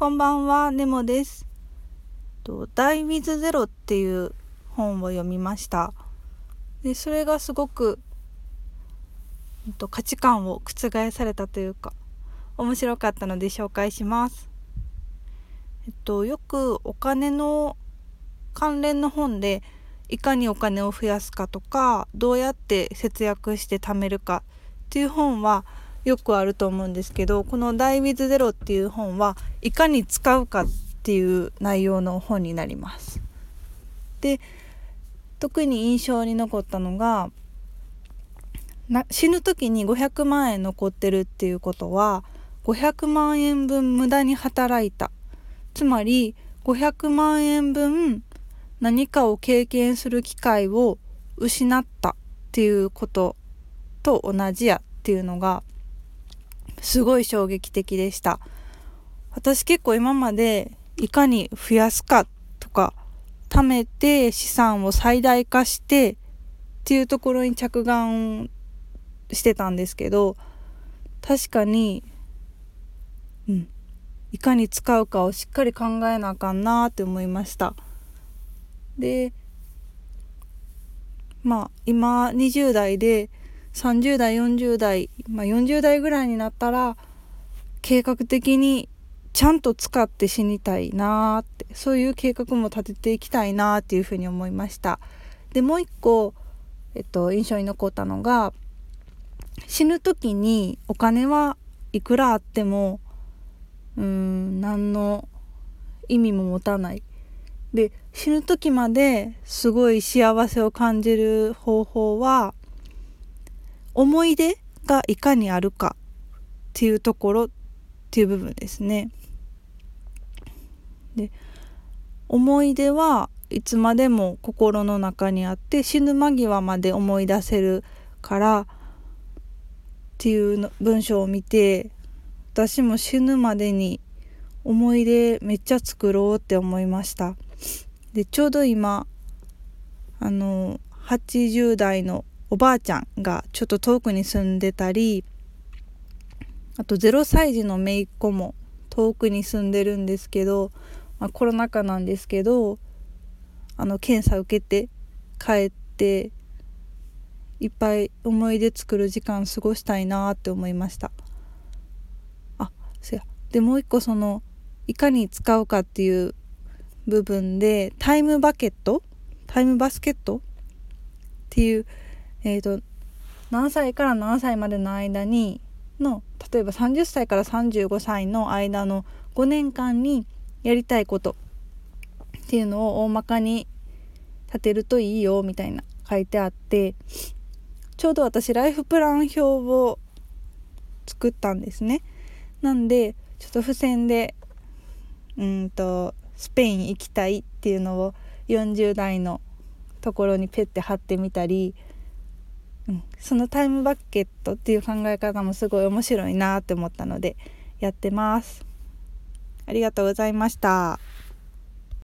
こんばんは、ネモです。と、ダイ・ウィズ・ゼロっていう本を読みました。で、それがすごく、と、価値観を覆されたというか、面白かったので紹介します。えっと、よくお金の関連の本で、いかにお金を増やすかとか、どうやって節約して貯めるかっていう本は、よくあると思うんですけどこの「ダイ・ウィズ・ゼロ」っていう本はいかに使うかっていう内容の本になります。で特に印象に残ったのがな死ぬ時に500万円残ってるっていうことは500万円分無駄に働いたつまり500万円分何かを経験する機会を失ったっていうことと同じやっていうのがすごい衝撃的でした。私結構今までいかに増やすかとか貯めて資産を最大化してっていうところに着眼してたんですけど確かにうんいかに使うかをしっかり考えなあかんなって思いました。でまあ今20代で30代40代、まあ、40代ぐらいになったら計画的にちゃんと使って死にたいなってそういう計画も立てていきたいなっていうふうに思いました。でもう一個、えっと、印象に残ったのが死ぬ時にお金はいくらあってもうーん何の意味も持たない。で死ぬ時まですごい幸せを感じる方法は思い出がいかにあるかっていうところっていう部分ですね。で思い出はいつまでも心の中にあって死ぬ間際まで思い出せるからっていうの文章を見て私も死ぬまでに思い出めっちゃ作ろうって思いました。でちょうど今あの80代のおばあちゃんがちょっと遠くに住んでたりあと0歳児の姪っ子も遠くに住んでるんですけど、まあ、コロナ禍なんですけどあの検査受けて帰っていっぱい思い出作る時間過ごしたいなって思いました。あそや。でもう一個そのいかに使うかっていう部分でタイムバケット？タイムバスケット？っていうえーと、何歳から何歳までの間にの例えば30歳から35歳の間の5年間にやりたいことっていうのを大まかに立てるといいよみたいな書いてあってちょうど私ライフプラン表を作ったんですね。なんでちょっと付箋でうんとスペイン行きたいっていうのを40代のところにペッて貼ってみたりうん、そのタイムバケットっていう考え方もすごい面白いなって思ったのでやってます。ありがとうございました。